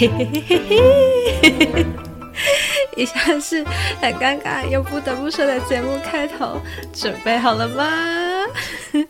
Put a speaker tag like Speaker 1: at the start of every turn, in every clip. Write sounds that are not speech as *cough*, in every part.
Speaker 1: 嘿嘿嘿嘿嘿，以下是很尴尬又不得不说的节目开头，准备好了吗？*laughs*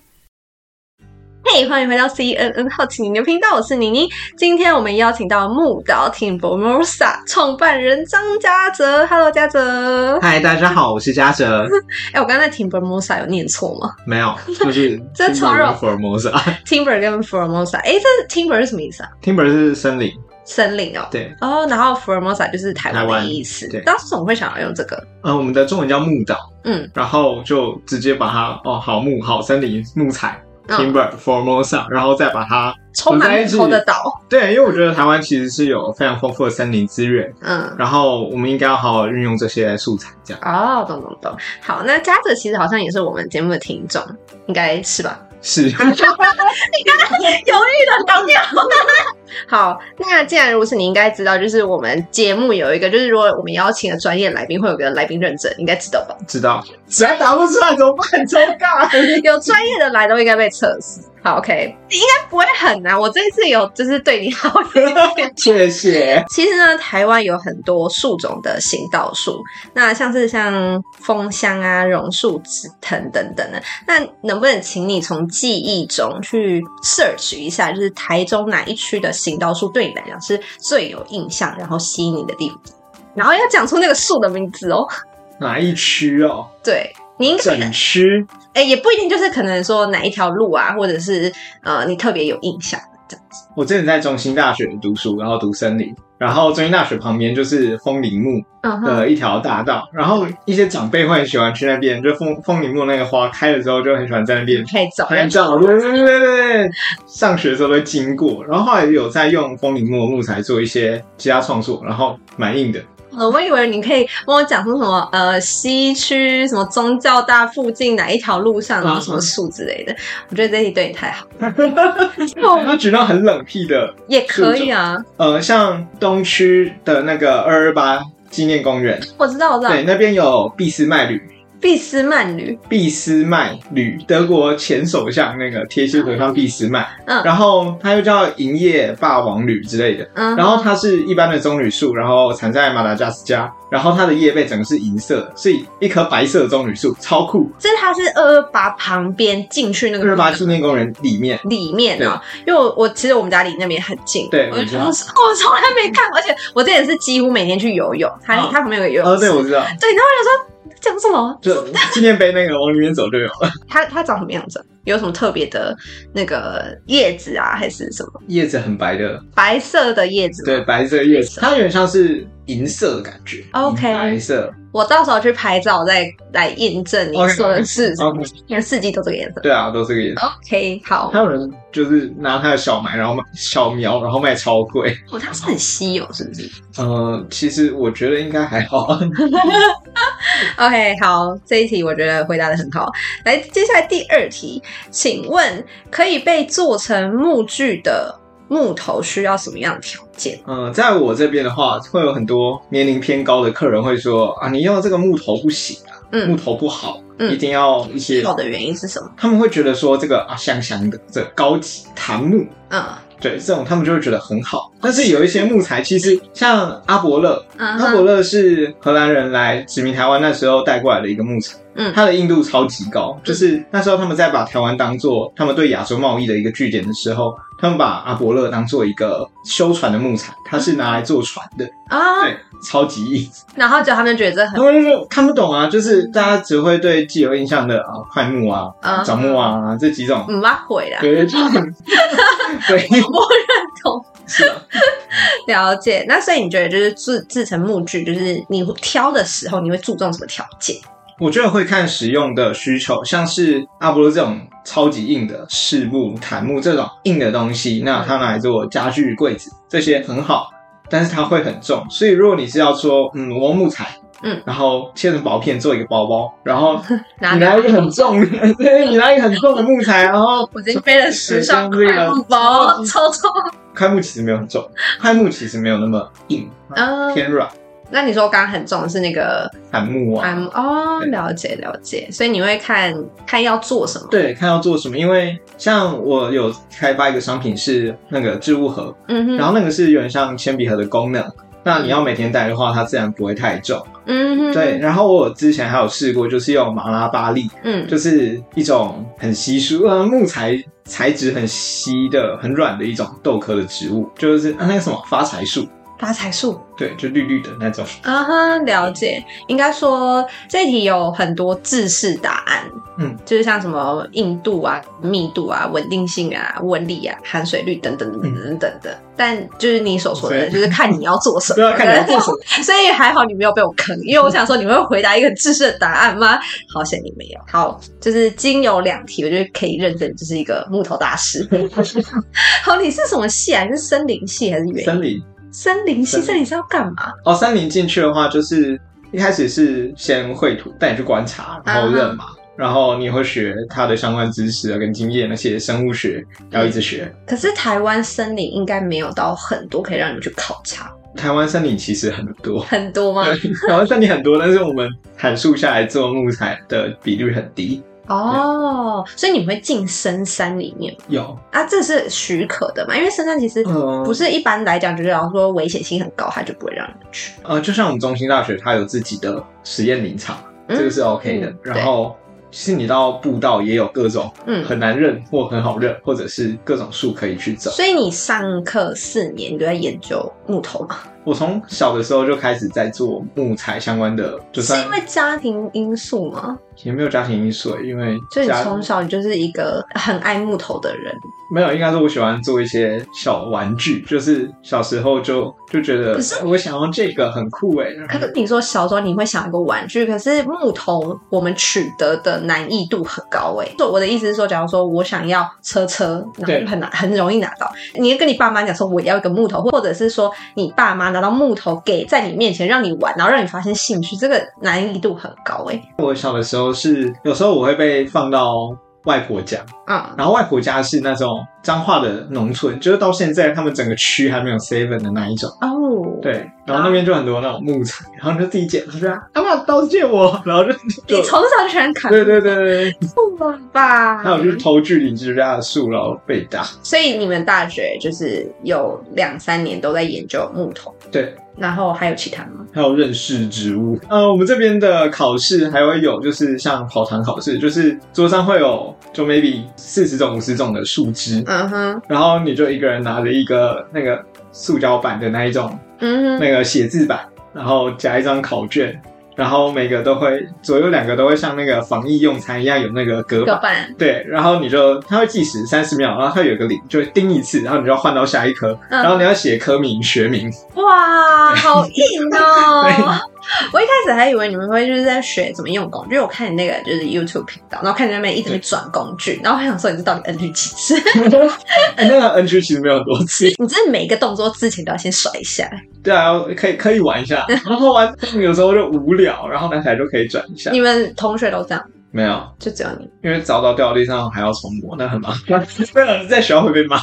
Speaker 1: 嘿，hey, 欢迎回到 CNN 好奇你的频道，我是妮妮。今天我们邀请到木岛 Teamformosa 创办人张嘉泽。Hello，嘉泽。
Speaker 2: 嗨，大家好，我是嘉泽。*laughs*
Speaker 1: 哎，我刚才 Teamformosa 有念错吗？
Speaker 2: 没有，就是 *laughs* 这 Timber Formosa。
Speaker 1: Timber 跟 Formosa，哎，这 Timber 是什么意思啊
Speaker 2: ？Timber 是森林，
Speaker 1: 森林哦。
Speaker 2: 对。
Speaker 1: 哦，然后 Formosa 就是台湾的意思。对。当时怎么会想要用这个？
Speaker 2: 呃，我们的中文叫木岛，嗯，然后就直接把它哦，好木，好森林，木材。Timber Formosa，然后再把它
Speaker 1: 充满木头的岛。
Speaker 2: 对，因为我觉得台湾其实是有非常丰富的森林资源，嗯，然后我们应该要好好运用这些素材，这样。
Speaker 1: 哦，懂懂懂。好，那家泽其实好像也是我们节目的听众，应该是吧？
Speaker 2: 是。你
Speaker 1: 刚刚犹豫的当掉。好，那既然如此，你应该知道，就是我们节目有一个，就是如果我们邀请了专业来宾，会有个来宾认证，应该知道吧？
Speaker 2: 知道。实在答不出来怎么办？尴尬。*laughs*
Speaker 1: 有专业的来都应该被测试。好，OK，应该不会很难。我这一次有就是对你好一点，*laughs*
Speaker 2: 谢谢。
Speaker 1: 其实呢，台湾有很多树种的行道树，那像是像枫香啊、榕树、紫藤等等的。那能不能请你从记忆中去 search 一下，就是台中哪一区的行道树对你来讲是最有印象，然后吸引你的地方？然后要讲出那个树的名字哦。
Speaker 2: 哪一区哦？
Speaker 1: 对。你应该
Speaker 2: 整区，
Speaker 1: 哎、欸，也不一定，就是可能说哪一条路啊，或者是呃，你特别有印象的这样子。
Speaker 2: 我之前在中心大学读书，然后读森林，然后中心大学旁边就是枫林木的一条大道，然后一些长辈会很喜欢去那边，就枫枫林木那个花开了之后，就很喜欢在那边
Speaker 1: 拍照，
Speaker 2: 拍照，对对对对对。上学的时候都经过，然后后来有在用枫林木的木材做一些其他创作，然后蛮硬的。
Speaker 1: 我以为你可以帮我讲说什么呃西区什么宗教大附近哪一条路上有什么树之类的，我觉得这题对你太好。*laughs* 那
Speaker 2: 举到很冷僻的
Speaker 1: 也可以啊，
Speaker 2: 呃，像东区的那个二二八纪念公园，
Speaker 1: 我知道我知道，
Speaker 2: 对，那边有俾斯麦铝。
Speaker 1: 俾斯曼女，
Speaker 2: 俾斯麦女，德国前首相那个贴心和尚俾斯麦，嗯，然后它又叫银叶霸王铝之类的，嗯，然后它是一般的棕榈树，然后产在马达加斯加，然后它的叶背整个是银色的，是一棵白色的棕榈树，超酷。
Speaker 1: 这它是二二八旁边进去那个二
Speaker 2: 二八纪念公园里面，
Speaker 1: 里面啊，因为我我其实我们家离那边很近，
Speaker 2: 对，
Speaker 1: 我我从来没看，而且我这也是几乎每天去游泳，它它旁边有个游泳池，
Speaker 2: 对，我知道，
Speaker 1: 对，然后我就说。讲什么？
Speaker 2: 就纪念碑那个往里面走就有了。*laughs*
Speaker 1: 它它长什么样子？有什么特别的那个叶子啊，还是什么？
Speaker 2: 叶子很白的，
Speaker 1: 白色的叶子。
Speaker 2: 对，白色叶子，它有点像是银色的感觉。
Speaker 1: OK，
Speaker 2: 白色。
Speaker 1: 我到时候去拍照，再来印证你说的是。你看四季都这个颜色。
Speaker 2: 对啊，都是这个颜色。
Speaker 1: OK，好。
Speaker 2: 还有人就是拿他的小苗，然后卖小苗，然后卖超贵。
Speaker 1: 哦，它是很稀有，是不是？
Speaker 2: 呃，其实我觉得应该还好。*laughs*
Speaker 1: OK，好，这一题我觉得回答的很好。来，接下来第二题，请问可以被做成木具的木头需要什么样的条件？
Speaker 2: 嗯、呃，在我这边的话，会有很多年龄偏高的客人会说啊，你用这个木头不行啊，嗯、木头不好，嗯、一定要一些
Speaker 1: 好的原因是什么？
Speaker 2: 他们会觉得说这个啊香香的，这个、高级檀木，嗯。对，这种他们就会觉得很好，但是有一些木材，其实像阿伯勒，阿伯勒是荷兰人来殖民台湾那时候带过来的一个木材，嗯，它的硬度超级高，就是那时候他们在把台湾当做他们对亚洲贸易的一个据点的时候，他们把阿伯勒当做一个修船的木材，它是拿来做船的。啊，对，超级硬，
Speaker 1: 然后就他们觉得这很，
Speaker 2: 他们就看不懂啊，就是大家只会对既有印象的啊块木啊、枣木啊这几种，
Speaker 1: 嗯，挖毁了，
Speaker 2: 对，就很，*laughs* 对。
Speaker 1: 我认同，是的，了解。那所以你觉得，就是制制成木具，就是你挑的时候，你会注重什么条件？
Speaker 2: 我觉得会看使用的需求，像是阿波罗这种超级硬的柿木、檀木这种硬的东西，那它拿来做家具、柜子这些很好，但是它会很重。所以如果你是要说，嗯，我用木材。嗯，然后切成薄片做一个包包，然后 *laughs* 你拿一个很重的，*laughs* 对，你拿一个很重的木材，然后
Speaker 1: 我已经背了十双桧木包，超重。
Speaker 2: 桧木其实没有很重，桧木其实没有那么硬，偏软。
Speaker 1: 那你说刚刚很重的是那个
Speaker 2: 檀木啊？
Speaker 1: 檀木哦，了解了解。所以你会看看要做什么？
Speaker 2: 对，看要做什么。因为像我有开发一个商品是那个置物盒，嗯哼，然后那个是有点像铅笔盒的功能。那你要每天带的话，它自然不会太重。嗯哼，对。然后我之前还有试过，就是用马拉巴栗，嗯，就是一种很稀疏呃木材材质很稀的、很软的一种豆科的植物，就是啊那个什么发财树。
Speaker 1: 发财树，
Speaker 2: 对，就绿绿的那种。
Speaker 1: 啊哈，了解。应该说这题有很多制式答案，嗯，就是像什么硬度啊、密度啊、稳定性啊、纹理啊、含水率等等等等等等的。嗯、但就是你所说的，就是看你要做什么，*laughs* 对看你要做什么。*laughs* 所以还好你没有被我坑，因为我想说你会回答一个制式的答案吗？好险你没有。好，就是经有两题，我觉得可以认证，就是一个木头大师。*laughs* 好，你是什么系啊？你是森林系还是园？
Speaker 2: 森林。
Speaker 1: 森林系，森林是要干嘛？
Speaker 2: 哦，森林进去的话，就是一开始是先绘图，带你去观察，然后认嘛，啊、然后你会学它的相关知识啊，跟经验那些生物学，要一直学。
Speaker 1: 可是台湾森林应该没有到很多可以让你去考察。
Speaker 2: 台湾森林其实很多，
Speaker 1: 很多吗？*laughs*
Speaker 2: 台湾森林很多，但是我们砍树下来做木材的比率很低。
Speaker 1: 哦，所以你们会进深山里面？
Speaker 2: 有
Speaker 1: 啊，这是许可的嘛？因为深山其实不是一般来讲，就是要说危险性很高，他就不会让你去。
Speaker 2: 呃，就像我们中兴大学，它有自己的实验林场，这个是 OK 的。嗯、然后，其实你到步道也有各种，嗯，很难认或很好认，或者是各种树可以去走。
Speaker 1: 所以你上课四年你都在研究木头吗？
Speaker 2: 我从小的时候就开始在做木材相关的，就是
Speaker 1: 因为家庭因素吗？
Speaker 2: 也没有家庭因素，因为
Speaker 1: 所以你从小你就是一个很爱木头的人。
Speaker 2: 没有，应该说我喜欢做一些小玩具，就是小时候就就觉得，可是我想要这个很酷哎。
Speaker 1: 可是你说小时候你会想一个玩具，可是木头我们取得的难易度很高哎。就我的意思是说，假如说我想要车车，然后很难很容易拿到，你要跟你爸妈讲说我要一个木头，或者是说你爸妈拿到木头给在你面前让你玩，然后让你发现兴趣，这个难易度很高哎。
Speaker 2: 我小的时候是有时候我会被放到外婆家，啊，然后外婆家是那种。彰化的农村，就是到现在他们整个区还没有 seven 的那一种哦。对，然后那边就很多那种木材，然后你就自己捡，他说：“阿妈刀子借我。”然后就
Speaker 1: 你从小就喜欢砍，
Speaker 2: 对对对对，
Speaker 1: 不了吧？
Speaker 2: 还有就是偷距邻居家的树，然后被打。
Speaker 1: 所以你们大学就是有两三年都在研究木头，
Speaker 2: 对。
Speaker 1: 然后还有其他吗？
Speaker 2: 还有认识植物。呃，我们这边的考试还会有，就是像跑堂考试，就是桌上会有就 maybe 四十种、五十种的树枝。嗯哼，然后你就一个人拿着一个那个塑胶板的那一种，嗯哼，那个写字板，然后夹一张考卷。然后每个都会左右两个都会像那个防疫用餐一样有那个隔板，隔板对，然后你就它会计时三十秒，然后它有个铃，就会叮一次，然后你就要换到下一科，嗯、然后你要写科名学名。哇，好硬哦！*laughs* 对 *laughs*
Speaker 1: 我一开始还以为你们会就是在学怎么用工具，因为我看你那个就是 YouTube 频道，然后看你那边一直在转工具，然后我想说你这到底 NG 几次？*laughs*
Speaker 2: 哎，那个 NG 其实没有很多次，*laughs*
Speaker 1: 你真的每一个动作之前都要先甩一下。
Speaker 2: 对啊，可以可以玩一下，然后玩有时候就无聊，然后拿起来就可以转一下。
Speaker 1: 你们同学都这样？
Speaker 2: 没有，
Speaker 1: 就只有你。
Speaker 2: 因为早早掉到地上还要重磨，那很麻烦。对啊，在学校会被骂。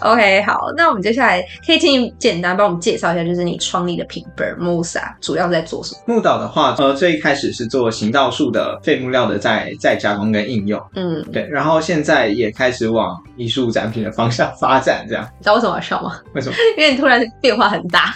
Speaker 1: OK，好，那我们接下来可以请你简单帮我们介绍一下，就是你创立的品牌 Musa 主要在做什么？
Speaker 2: 木岛的话，呃，最一开始是做行道树的废木料的再再加工跟应用。嗯，对，然后现在也开始往艺术展品的方向发展，这样。
Speaker 1: 你知道为什么要笑吗？
Speaker 2: 为什么？*laughs*
Speaker 1: 因为你突然变化很大。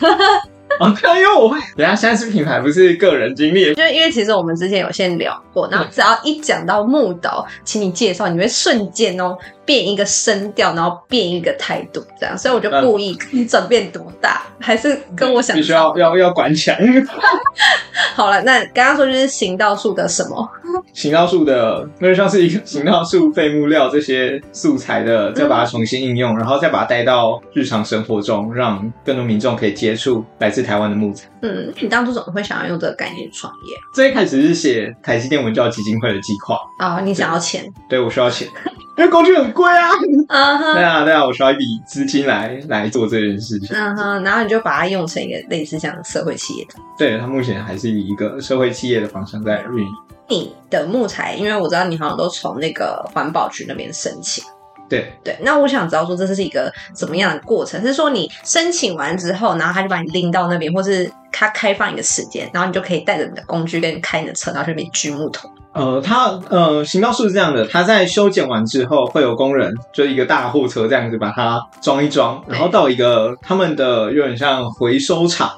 Speaker 2: 啊，因为我会，人家现在是品牌，不是个人经历。
Speaker 1: 就因为其实我们之前有先聊过，然后只要一讲到木岛，请你介绍，你会瞬间哦变一个声调，然后变一个态度，这样。所以我就故意，你转变多大，还是跟我想。
Speaker 2: 必须要要要管起来。*laughs*
Speaker 1: 好了，那刚刚说就是行道树的什么？*laughs*
Speaker 2: 行道树的，那就像是一个行道树废木料这些素材的，再把它重新应用，嗯、然后再把它带到日常生活中，让更多民众可以接触来自台湾的木材。
Speaker 1: 嗯，你当初怎么会想要用这个概念创业？
Speaker 2: 最一开始是写台积电文教基金会的计划
Speaker 1: 啊，你想要钱？
Speaker 2: 对，我需要钱，因为工具很贵啊。*laughs* 嗯哼，对啊，对啊，我需要一笔资金来来做这件事情。
Speaker 1: 嗯哼，然后你就把它用成一个类似像社会企业的。
Speaker 2: 对，它目前还是以一个社会企业的方向在运营。
Speaker 1: 你的木材，因为我知道你好像都从那个环保局那边申请。
Speaker 2: 对
Speaker 1: 对，那我想知道说这是一个怎么样的过程？是说你申请完之后，然后他就把你拎到那边，或是他开放一个时间，然后你就可以带着你的工具跟开你的车，然后去那边锯木头。
Speaker 2: 呃，它呃，行道树是这样的，它在修剪完之后，会有工人就一个大货车这样子把它装一装，然后到一个他们的有点像回收厂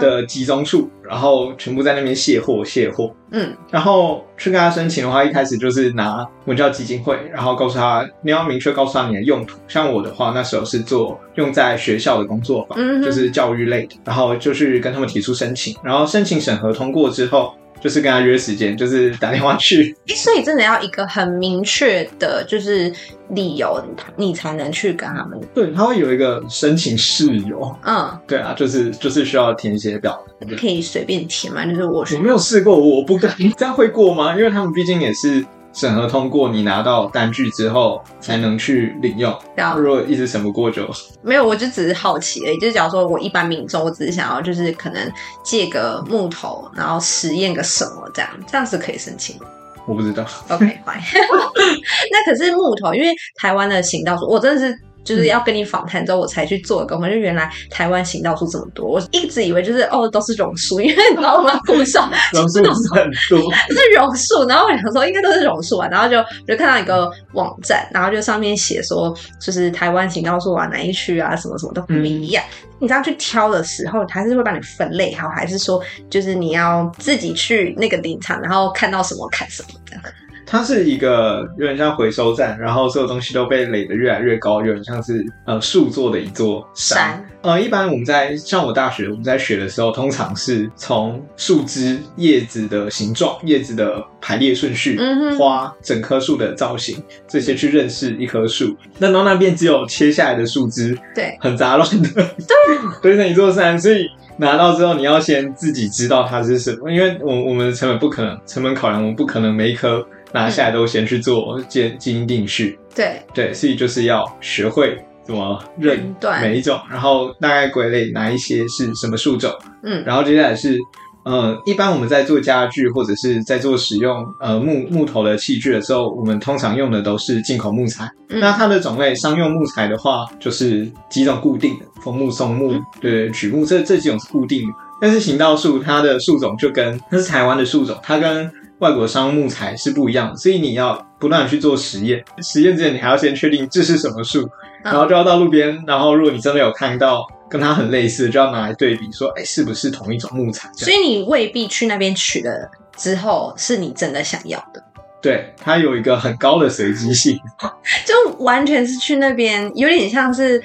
Speaker 2: 的集中处，然后全部在那边卸货卸货。嗯，然后去跟他申请的话，一开始就是拿文教基金会，然后告诉他你要明确告诉他你的用途。像我的话，那时候是做用在学校的工作坊，嗯，就是教育类的，然后就去跟他们提出申请，然后申请审核通过之后。就是跟他约时间，就是打电话去。
Speaker 1: 哎，所以真的要一个很明确的，就是理由，你才能去跟他们。
Speaker 2: 对，他会有一个申请事由。嗯，对啊，就是就是需要填写表，
Speaker 1: 可以随便填吗？就是我
Speaker 2: 我没有试过，我不敢。*laughs* 这样会过吗？因为他们毕竟也是。审核通过，你拿到单据之后才能去领用。如果一直审不过就
Speaker 1: 没有，我就只是好奇而已。就是假如说我一般民众，我只是想要就是可能借个木头，然后实验个什么这样，这样是可以申请吗。
Speaker 2: 我不知道。
Speaker 1: OK，拜。*laughs* 那可是木头，因为台湾的行道树，我真的是。就是要跟你访谈之后，我才去做的功课。就原来台湾行道树这么多，我一直以为就是哦都是榕树，因为你知道吗？*laughs* 路上
Speaker 2: 榕树很多，*laughs*
Speaker 1: 是榕树。然后我想说应该都是榕树啊，然后就就看到一个网站，然后就上面写说就是台湾行道树啊哪一区啊什么什么都不一样。嗯、你这样去挑的时候，还是会帮你分类好，还是说就是你要自己去那个林场，然后看到什么砍什么这样？
Speaker 2: 它是一个有点像回收站，然后所有东西都被垒得越来越高，有点像是呃树做的一座山。山呃，一般我们在上我大学，我们在学的时候，通常是从树枝、叶子的形状、叶子的排列顺序、嗯、花、整棵树的造型这些去认识一棵树。那到那边只有切下来的树枝，对，很杂乱的，对，*laughs* 堆成一座山。所以拿到之后，你要先自己知道它是什么，因为我我们的成本不可能，成本考量我们不可能每一棵。拿下来都先去做基基因定序，
Speaker 1: 对。
Speaker 2: 对，所以就是要学会怎么认每一种，然后大概归类哪一些是什么树种，嗯，然后接下来是，呃，一般我们在做家具或者是在做使用呃木木头的器具的时候，我们通常用的都是进口木材。嗯、那它的种类，商用木材的话，就是几种固定的，枫木、松木，嗯、对，榉木，这这几种是固定的。但是行道树它的树种就跟它是台湾的树种，它跟外国商木材是不一样的，所以你要不断去做实验。实验之前，你还要先确定这是什么树，然后就要到路边，然后如果你真的有看到跟它很类似，就要拿来对比，说，哎，是不是同一种木材？
Speaker 1: 所以你未必去那边取了之后是你真的想要的。
Speaker 2: 对，它有一个很高的随机性，*laughs*
Speaker 1: 就完全是去那边，有点像是。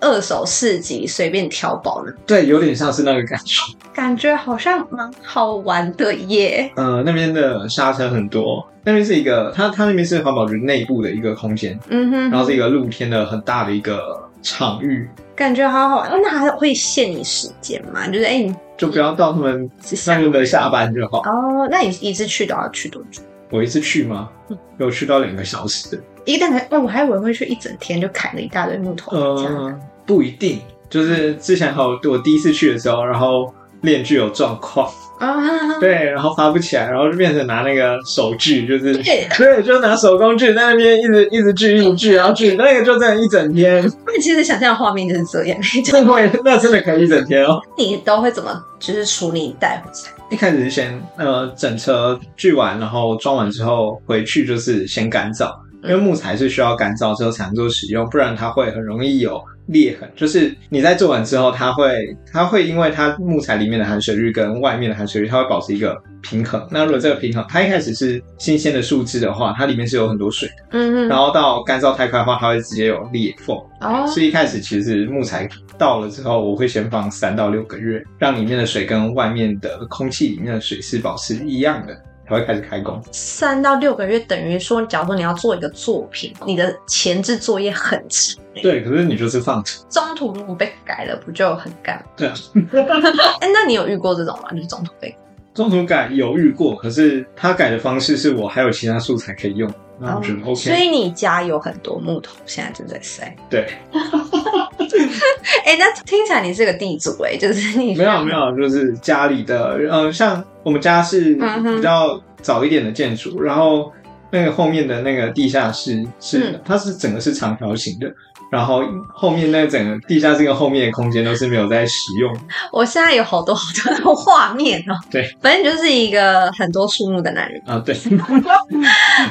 Speaker 1: 二手市集随便挑宝的，
Speaker 2: 对，有点像是那个感觉，
Speaker 1: 感觉好像蛮好玩的耶。
Speaker 2: 呃，那边的沙尘很多，那边是一个，它它那边是环保局内部的一个空间，嗯哼，然后是一个露天的很大的一个场域，
Speaker 1: 感觉好好玩。那还会限你时间吗？就是哎，你
Speaker 2: 就不要到他们那边的下班就好。
Speaker 1: 哦，那你一次去都要去多久？
Speaker 2: 我一次去吗？有去到两个小时的。
Speaker 1: 一个蛋哦，我还以为会去一整天，就砍了一大堆木头。
Speaker 2: 嗯，不一定，就是之前好，我第一次去的时候，然后链锯有状况啊，对，然后发不起来，然后就变成拿那个手锯，就是 *laughs* 对，对，就拿手工锯，在那边一直一直锯，一直锯，然后锯那个就这样一整天。
Speaker 1: 那其实想象的画面就是这样，*laughs*
Speaker 2: 真会，那真的可以一整天哦。
Speaker 1: 你都会怎么就是处理带回来？
Speaker 2: 一开始是先呃整车锯完，然后装完之后回去就是先干燥。因为木材是需要干燥之后才能做使用，不然它会很容易有裂痕。就是你在做完之后，它会它会因为它木材里面的含水率跟外面的含水率，它会保持一个平衡。那如果这个平衡，它一开始是新鲜的树枝的话，它里面是有很多水的。嗯嗯。然后到干燥太快的话，它会直接有裂缝。哦。所以一开始其实木材到了之后，我会先放三到六个月，让里面的水跟外面的空气里面的水是保持一样的。才会开始开工，
Speaker 1: 三到六个月等于说，假如说你要做一个作品，你的前置作业很长。
Speaker 2: 对，可是你就是放着，
Speaker 1: 中途如果被改了，不就很干？
Speaker 2: 对啊。*laughs*
Speaker 1: 哎、欸，那你有遇过这种吗？就是中途被
Speaker 2: 中途改有遇过，可是他改的方式是我还有其他素材可以用，那我觉得 OK。
Speaker 1: 所以你家有很多木头，现在正在塞。
Speaker 2: 对。*laughs*
Speaker 1: 哎、欸，那听起来你是个地主哎、欸，就是你
Speaker 2: 没有没有，就是家里的，嗯、呃，像我们家是比较早一点的建筑，嗯、然后那个后面的那个地下室是，嗯、它是整个是长条形的。然后后面那整个地下室跟后面的空间都是没有在使用。
Speaker 1: 我现在有好多好多的画面哦。
Speaker 2: 对，
Speaker 1: 反正就是一个很多树木的男人
Speaker 2: 啊。
Speaker 1: 对。*laughs*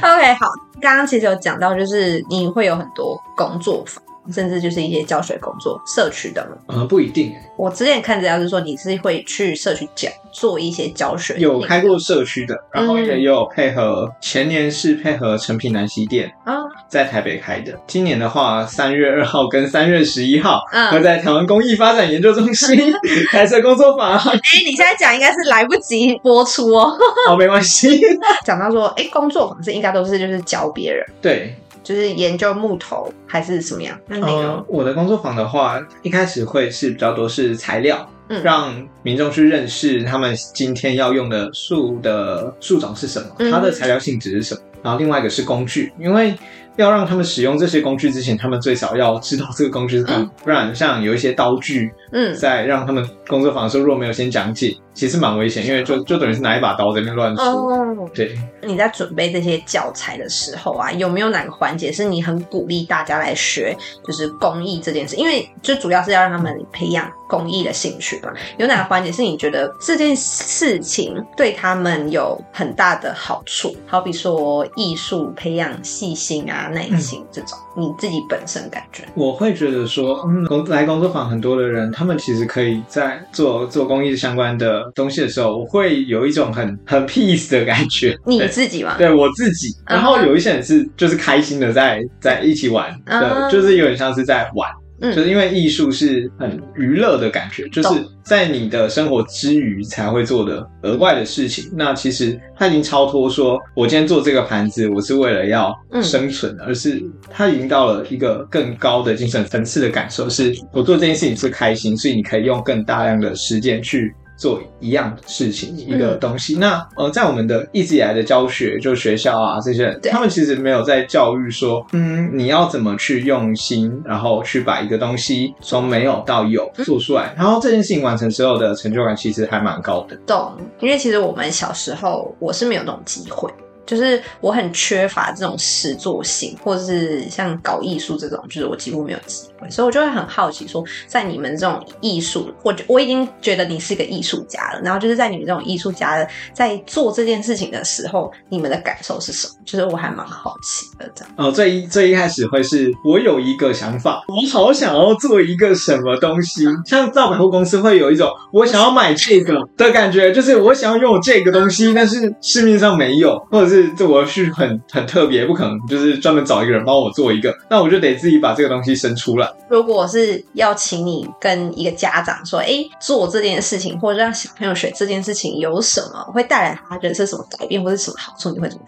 Speaker 1: 刚刚其实有讲到，就是你会有很多工作坊。甚至就是一些教学工作，社区的。
Speaker 2: 嗯，不一定。
Speaker 1: 我之前看资料是说，你是会去社区讲，做一些教学。
Speaker 2: 有开过社区的，然后也有配合，前年是配合诚品南西店啊，在台北开的。今年的话，三月二号跟三月十一号，会在台湾公益发展研究中心 *laughs* 开设工作坊。哎，
Speaker 1: 你现在讲应该是来不及播出哦。
Speaker 2: 好，*laughs* 没关系。*laughs*
Speaker 1: 讲到说，哎，工作坊是应该都是就是教别人。
Speaker 2: 对。
Speaker 1: 就是研究木头还是什么样？那
Speaker 2: 呃，我的工作坊的话，一开始会是比较多是材料，嗯，让民众去认识他们今天要用的树的树种是什么，它的材料性质是什么。嗯、然后另外一个是工具，因为要让他们使用这些工具之前，他们最少要知道这个工具是什么，不然像有一些刀具，嗯，在让他们工作坊的时候，如果没有先讲解。其实蛮危险，因为就就等于是拿一把刀在那乱说。Oh, 对，
Speaker 1: 你在准备这些教材的时候啊，有没有哪个环节是你很鼓励大家来学，就是工艺这件事？因为最主要是要让他们培养工艺的兴趣嘛。有哪个环节是你觉得这件事情对他们有很大的好处？好比说艺术培养细心啊、耐心这种，嗯、你自己本身感觉？
Speaker 2: 我会觉得说，嗯，工来工作坊很多的人，他们其实可以在做做公益相关的。东西的时候，我会有一种很很 peace 的感觉。*laughs*
Speaker 1: 你自己吗？
Speaker 2: 对，我自己。然后有一些人是就是开心的在在一起玩，uh huh. 对，就是有点像是在玩。嗯，就是因为艺术是很娱乐的感觉，就是在你的生活之余才会做的额外的事情。那其实它已经超脱，说我今天做这个盘子，我是为了要生存，而是它已经到了一个更高的精神层次的感受，是我做这件事情是开心，所以你可以用更大量的时间去。做一样的事情，一个东西。嗯、那呃，在我们的一直以来的教学，就学校啊这些，对他们其实没有在教育说，嗯，你要怎么去用心，然后去把一个东西从没有到有做出来，嗯、然后这件事情完成之后的成就感，其实还蛮高的。
Speaker 1: 懂，因为其实我们小时候，我是没有那种机会。就是我很缺乏这种实作性，或者是像搞艺术这种，就是我几乎没有机会，所以我就会很好奇说，在你们这种艺术，我我已经觉得你是一个艺术家了，然后就是在你们这种艺术家的在做这件事情的时候，你们的感受是什么？就是我还蛮好奇的这样。
Speaker 2: 哦，最一最一开始会是我有一个想法，我好想要做一个什么东西，像到百货公司会有一种我想要买这个的感觉，就是我想要拥有这个东西，但是市面上没有，或者是。这我是很很特别，不可能就是专门找一个人帮我做一个，那我就得自己把这个东西生出来。
Speaker 1: 如果是要请你跟一个家长说，哎，做这件事情或者让小朋友学这件事情有什么会带来他人生什么改变或者什么好处，你会怎么？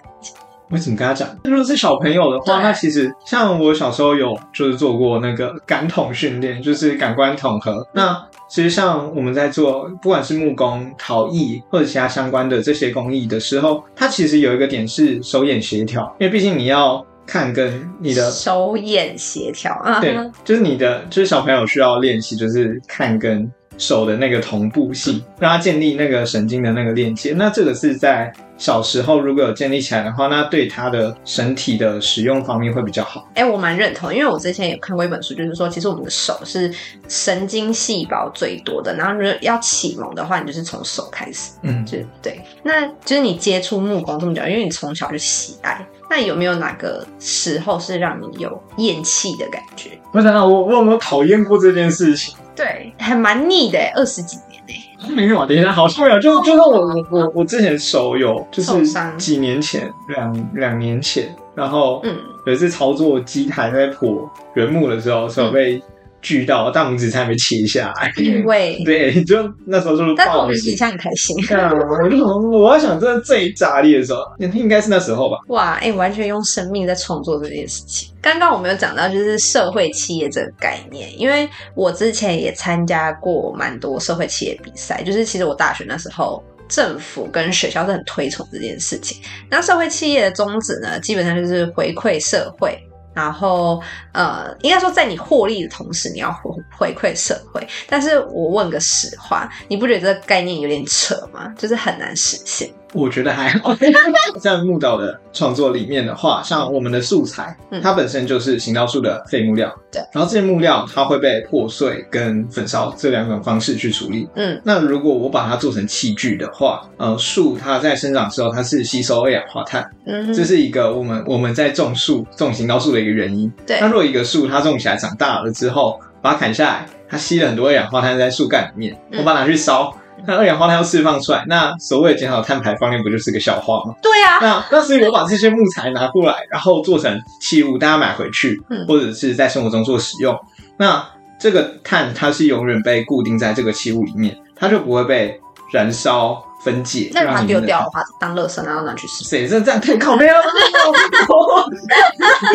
Speaker 2: 会怎么跟他讲？如果是小朋友的话，对那其实像我小时候有就是做过那个感统训练，就是感官统合。那其实像我们在做不管是木工、陶艺或者其他相关的这些工艺的时候，它其实有一个点是手眼协调，因为毕竟你要看跟你的
Speaker 1: 手眼协调啊，
Speaker 2: 对，就是你的就是小朋友需要练习，就是看跟手的那个同步性，让他建立那个神经的那个链接。那这个是在。小时候如果有建立起来的话，那对他的身体的使用方面会比较好。
Speaker 1: 哎、欸，我蛮认同，因为我之前有看过一本书，就是说，其实我们的手是神经细胞最多的。然后，如果要启蒙的话，你就是从手开始。嗯，就对。那就是你接触木工这么久，因为你从小就喜爱。那有没有哪个时候是让你有厌弃的感觉？
Speaker 2: 我想想，我我有没有讨厌过这件事情？
Speaker 1: 对，还蛮腻的，二十几年呢。
Speaker 2: 没有啊，等一下，好像没有，就 *laughs* 就是我我我我之前手有，就是几年前，两两年前，然后嗯，有一次操作机台在破原木的时候，手被。锯到大拇指才没切下来，
Speaker 1: 因为 *laughs*
Speaker 2: 对，就那时候就是，
Speaker 1: 但是我们底下很开心。*laughs*
Speaker 2: 对啊，我就我在想，这最炸裂的时候，应该是那时候吧。
Speaker 1: 哇，哎、欸，完全用生命在创作这件事情。刚刚我们有讲到，就是社会企业这个概念，因为我之前也参加过蛮多社会企业比赛，就是其实我大学那时候，政府跟学校是很推崇这件事情。那社会企业的宗旨呢，基本上就是回馈社会。然后，呃，应该说，在你获利的同时，你要回回馈社会。但是我问个实话，你不觉得这个概念有点扯吗？就是很难实现。
Speaker 2: 我觉得还好。*laughs* 在木岛的创作里面的话，像我们的素材，它本身就是行道树的废木料。对。然后这些木料它会被破碎跟焚烧这两种方式去处理。嗯。那如果我把它做成器具的话，呃，树它在生长的时候，它是吸收二氧化碳。嗯。这是一个我们我们在种树种行道树的一个原因。对。那如果一个树它种起来长大了之后，把它砍下来，它吸了很多二氧化碳在树干里面，我把它拿去烧。那二氧化碳要释放出来，那所谓的减少碳排放量不就是个笑话吗？
Speaker 1: 对呀、啊。
Speaker 2: 那那所以我把这些木材拿过来，然后做成器物，大家买回去，嗯、或者是在生活中做使用。那这个碳它是永远被固定在这个器物里面，它就不会被燃烧。分解，
Speaker 1: 那把它丢掉的话，当垃圾，然后拿去吃。
Speaker 2: 谁这 *laughs* 这样太靠北了？*laughs*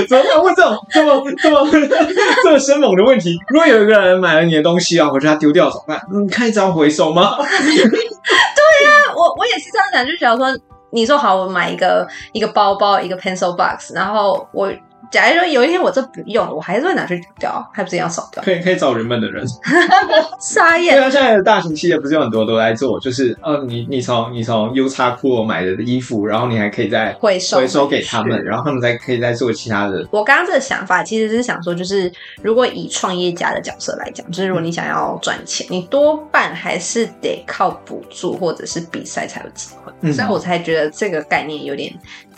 Speaker 2: 怎么会问这种这么这么这么生猛的问题？如果有一个人买了你的东西啊，我觉得他丢掉怎么办？你开张回收吗？*laughs*
Speaker 1: 对呀、啊，我我也是这样想，就假如说你说好，我买一个一个包包，一个 pencil box，然后我。假如说有一天我这不用了，我还是会拿去丢掉，还不是要扫掉？
Speaker 2: 可以可以找人们的人，*laughs*
Speaker 1: 傻眼。
Speaker 2: 对啊，现在的大型企业不是有很多都在做，就是呃，你你从你从 UXPO 买的衣服，然后你还可以再回收回收给他们，然后他们再可以再做其他的。
Speaker 1: 我刚刚这个想法其实是想说，就是如果以创业家的角色来讲，就是如果你想要赚钱，你多半还是得靠补助或者是比赛才有机会，嗯，所以我才觉得这个概念有点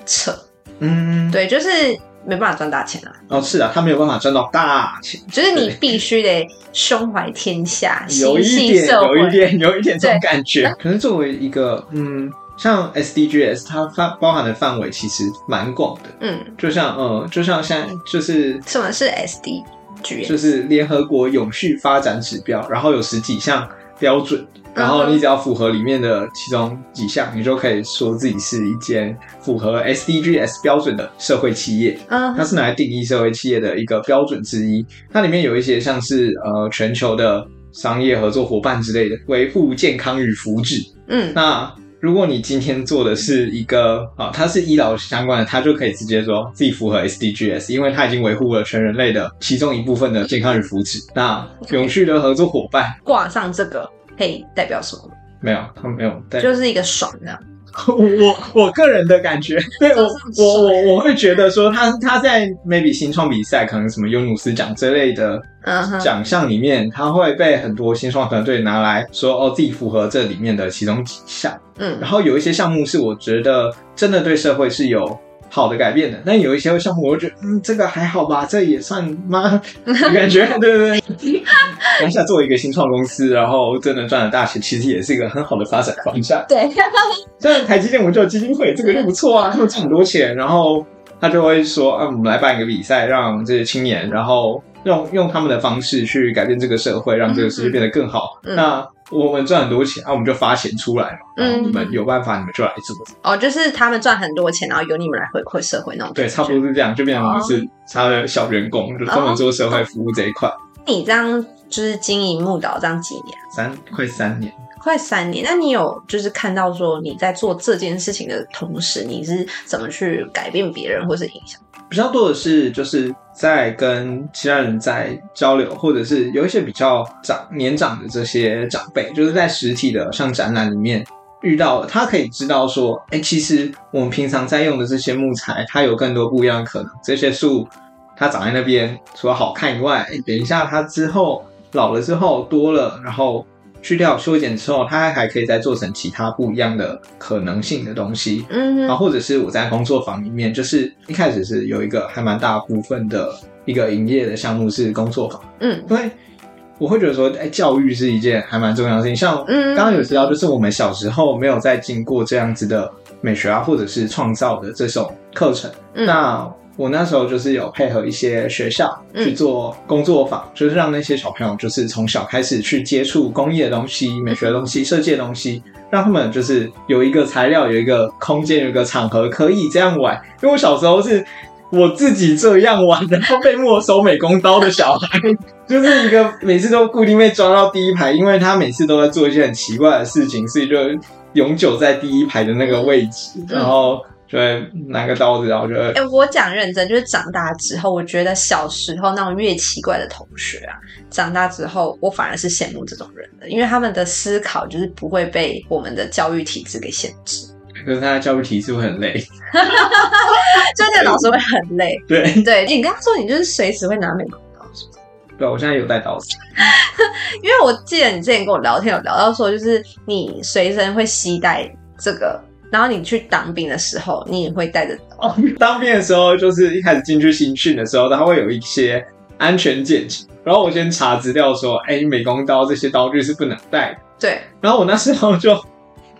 Speaker 1: 扯。嗯，对，就是。没办法赚大钱啊！
Speaker 2: 哦，是啊，他没有办法赚到大钱，
Speaker 1: 就是你必须得胸怀天下，*laughs*
Speaker 2: 有一点，有一点，有一点这种感觉。可能作为一个，嗯，像 SDGs，它范包含的范围其实蛮广的。嗯，就像，呃，就像现在就是
Speaker 1: 什么是 SDGs？
Speaker 2: 就是联合国永续发展指标，然后有十几项标准。然后你只要符合里面的其中几项，你就可以说自己是一间符合 SDGs 标准的社会企业。嗯，它是拿来定义社会企业的一个标准之一。它里面有一些像是呃全球的商业合作伙伴之类的，维护健康与福祉。嗯，那如果你今天做的是一个啊，它是医疗相关的，它就可以直接说自己符合 SDGs，因为它已经维护了全人类的其中一部分的健康与福祉。那永续的合作伙伴
Speaker 1: 挂上这个。可以代表什么？
Speaker 2: 没有，他没有，
Speaker 1: 就是一个爽这样。
Speaker 2: 我我个人的感觉，对我我我我会觉得说他，他他在 maybe 新创比赛，可能什么尤努斯奖之类的奖项里面，他会被很多新创团队拿来说哦，自己符合这里面的其中几项。嗯，然后有一些项目是我觉得真的对社会是有。好的改变的，但有一些项目，我觉得嗯，这个还好吧，这也算吗？*laughs* 感觉对对对。*laughs* 当下作为一个新创公司，然后真的赚了大钱，其实也是一个很好的发展方向。对，*laughs* 像台积电，我们就有基金会，这个就不错啊，他们赚很多钱，然后他就会说，啊，我们来办一个比赛，让这些青年，然后用用他们的方式去改变这个社会，让这个世界变得更好。嗯、那。我们赚很多钱，啊，我们就发钱出来嘛。嗯，你们有办法，你们就来做。
Speaker 1: 哦，就是他们赚很多钱，然后由你们来回馈社会那种。
Speaker 2: 对，差不多是这样，就变成是他的小员工，哦、就专门做社会服务这一块。
Speaker 1: 你这样就是经营木岛这样几年？
Speaker 2: 三，快三年。
Speaker 1: 快三年。那你有就是看到说你在做这件事情的同时，你是怎么去改变别人或是影响？
Speaker 2: 比较多的是，就是在跟其他人在交流，或者是有一些比较长年长的这些长辈，就是在实体的像展览里面遇到了，他可以知道说，哎、欸，其实我们平常在用的这些木材，它有更多不一样的可能。这些树它长在那边，除了好看以外，等一下它之后老了之后多了，然后。去掉修剪之后，它还可以再做成其他不一样的可能性的东西。嗯，然后或者是我在工作坊里面，就是一开始是有一个还蛮大部分的一个营业的项目是工作坊。嗯，因为我会觉得说，哎，教育是一件还蛮重要的事情。像刚刚有提到，就是我们小时候没有再经过这样子的美学啊，或者是创造的这种课程。嗯，那。我那时候就是有配合一些学校去做工作坊，嗯、就是让那些小朋友就是从小开始去接触工艺的东西、美学的东西、设计的东西，让他们就是有一个材料、有一个空间、有一个场合可以这样玩。因为我小时候是我自己这样玩，然后被没收美工刀的小孩，*laughs* 就是一个每次都固定被抓到第一排，因为他每次都在做一些很奇怪的事情，所以就永久在第一排的那个位置，然后。就会拿个刀子，然后就会。哎、欸，
Speaker 1: 我讲认真，就是长大之后，我觉得小时候那种越奇怪的同学啊，长大之后，我反而是羡慕这种人的，因为他们的思考就是不会被我们的教育体制给限制。
Speaker 2: 可是他的教育体制会很累，
Speaker 1: 就那个老师会很累。*laughs*
Speaker 2: 对
Speaker 1: 对，你跟他说你就是随时会拿美工刀，是不是？
Speaker 2: 对，我现在有带刀子。*laughs*
Speaker 1: 因为我记得你之前跟我聊天有聊到说，就是你随身会携带这个，然后你去当兵的时候，你也会带着刀。
Speaker 2: 当兵的时候，就是一开始进去新训的时候，它会有一些安全检查，然后我先查资料说，哎，美工刀这些刀具是不能带的。
Speaker 1: 对。
Speaker 2: 然后我那时候就。*laughs*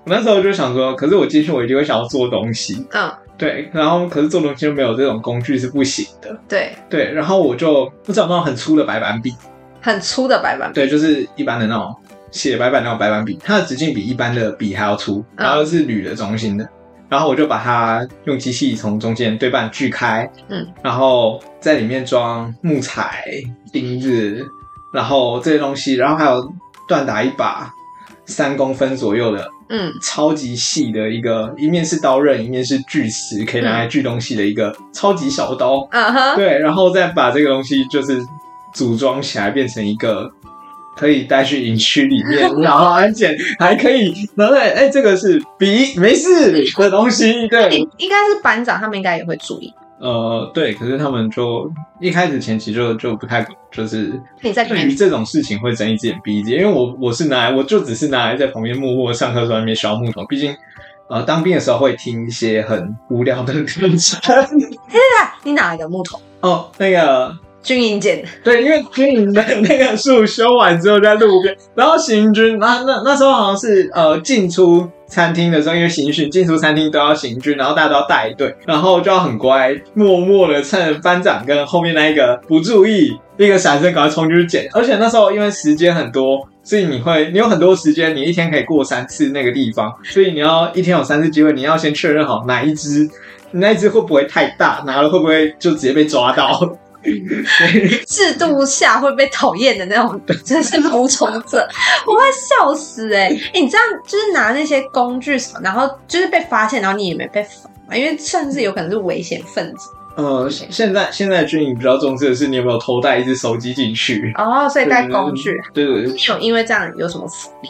Speaker 2: 我那时候就想说，可是我进去我一定会想要做东西，嗯，对，然后可是做东西又没有这种工具是不行的，
Speaker 1: 对
Speaker 2: 对，然后我就我找到很粗的白板笔，
Speaker 1: 很粗的白板笔，
Speaker 2: 对，就是一般的那种写白板那种白板笔，它的直径比一般的笔还要粗，然后是铝的中心的，嗯，然后我就把它用机器从中间对半锯开，嗯，然后在里面装木材、钉子，然后这些东西，然后还有锻打一把三公分左右的。嗯，超级细的一个，一面是刀刃，一面是锯齿，可以拿来锯东西的一个超级小刀。嗯哼，对，然后再把这个东西就是组装起来，变成一个可以带去营区里面，*laughs* 然后安检还可以然后。哎、欸，这个是笔，没事的东西。对，
Speaker 1: 应该是班长他们应该也会注意。
Speaker 2: 呃，对，可是他们就一开始前期就就不太就是对于这种事情会睁一只眼闭一只眼，因为我我是拿来我就只是拿来在旁边默默上课，在那边削木头。毕竟呃当兵的时候会听一些很无聊的课程。*laughs*
Speaker 1: 嘿啊，你哪来的木头？
Speaker 2: 哦，那个
Speaker 1: 军营捡的。
Speaker 2: 对，因为军营的那个树修完之后在路边，然后行军，那那那时候好像是呃进出。餐厅的时候，因为行训进出餐厅都要行军，然后大家都要带队，然后就要很乖，默默的趁班长跟后面那一个不注意，一个闪身赶快冲进去捡。而且那时候因为时间很多，所以你会你有很多时间，你一天可以过三次那个地方，所以你要一天有三次机会，你要先确认好哪一只，你那一只会不会太大，拿了会不会就直接被抓到。*laughs*
Speaker 1: 制度下会被讨厌的那种，真是服从者，*laughs* 我会笑死哎、欸！哎、欸，你这样就是拿那些工具什么，然后就是被发现，然后你也没被罚嘛？因为甚至有可能是危险分子。
Speaker 2: 嗯，现在现在军营比较重视的是你有没有偷带一只手机进去
Speaker 1: 哦，所以带工具。
Speaker 2: 对对对，
Speaker 1: 有因为这样有什么福利？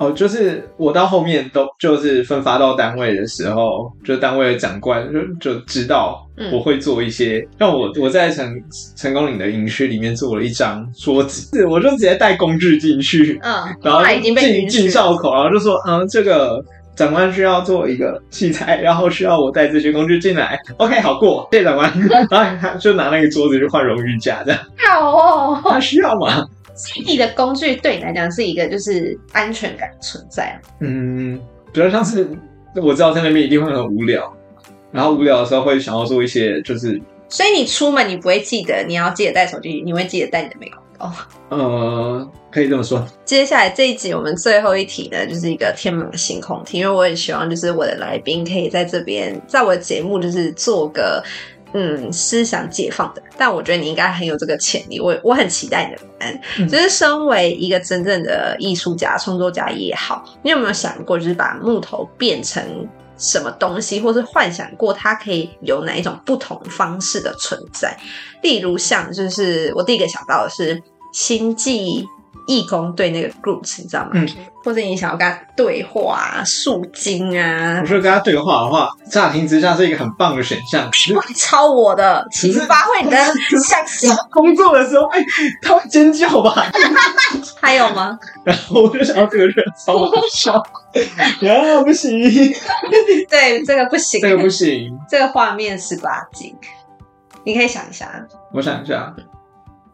Speaker 2: 哦，就是我到后面都就是分发到单位的时候，就单位的长官就就知道我会做一些，像、嗯、我我在成成功岭的营区里面做了一张桌子，我就直接带工具进去，嗯，然后进进哨口，然后就说，嗯，这个长官需要做一个器材，然后需要我带这些工具进来，OK，好过，谢谢长官，*laughs* 然后他就拿那个桌子去换荣誉架这样，
Speaker 1: 好哦，
Speaker 2: 他需要吗？
Speaker 1: 你的工具对你来讲是一个就是安全感存在。
Speaker 2: 嗯，比较像是我知道在那边一定会很无聊，然后无聊的时候会想要做一些就是。
Speaker 1: 所以你出门你不会记得你要记得带手机，你会记得带你的美工刀。
Speaker 2: 呃，可以这么说。
Speaker 1: 接下来这一集我们最后一题呢，就是一个天马行空题，因为我很希望就是我的来宾可以在这边，在我的节目就是做个。嗯，思想解放的，但我觉得你应该很有这个潜力，我我很期待你的答案。嗯，就是身为一个真正的艺术家、创作家也好，你有没有想过，就是把木头变成什么东西，或是幻想过它可以有哪一种不同方式的存在？例如，像就是我第一个想到的是星际。义工对那个 groups，你知道吗？嗯，或者你想要跟他对话、树精啊？
Speaker 2: 我说跟他对话的话，乍听之下是一个很棒的选项。
Speaker 1: 会抄我的，请发挥你的想象。
Speaker 2: 工作的时候，哎，他会尖叫吧？*laughs*
Speaker 1: 还有吗？
Speaker 2: 然后我就想要这个人超好笑。*laughs* 呀，不行！
Speaker 1: 对，这个不行，
Speaker 2: 这个不行，
Speaker 1: 这个画面十八禁。你可以想一下。
Speaker 2: 我想一下。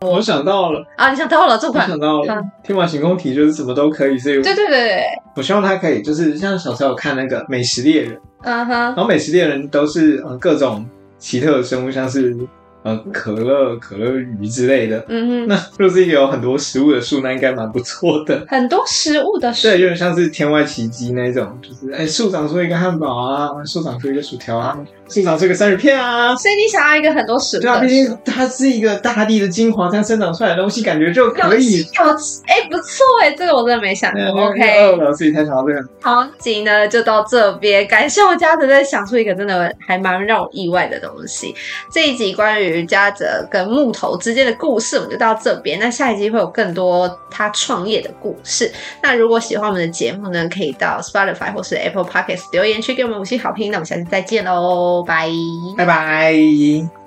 Speaker 2: 我想到了
Speaker 1: 啊！你想到了，这款
Speaker 2: 我想到了。嗯、天马行空题就是什么都可以，所以
Speaker 1: 对对对对。
Speaker 2: 我希望他可以，就是像小时候看那个美食猎人，嗯哼，然后美食猎人都是呃各种奇特的生物，像是呃可乐、可乐鱼之类的，嗯哼，那若是一个有很多食物的树，那应该蛮不错的。
Speaker 1: 很多食物的树，
Speaker 2: 对，有点像是天外奇迹那种，就是哎树长出一个汉堡啊，树长出一个薯条啊，树长这个生日片啊。
Speaker 1: 所以你想要一个很多水，
Speaker 2: 对啊，毕竟它是一个大地的精华，这样生长出来的东西，感觉就可以。
Speaker 1: 有哎、欸，不错哎，这个我真的没想
Speaker 2: OK，我自己太想到这个。
Speaker 1: 好，集呢就到这边，感谢我家泽在想出一个真的还蛮让我意外的东西。这一集关于家泽跟木头之间的故事，我们就到这边。那下一集会有更多他创业的故事。那如果喜欢我们的节目呢，可以到 Spotify 或是 Apple Podcast 留言区给我们五星好评。那我们下次再见喽，拜
Speaker 2: 拜拜。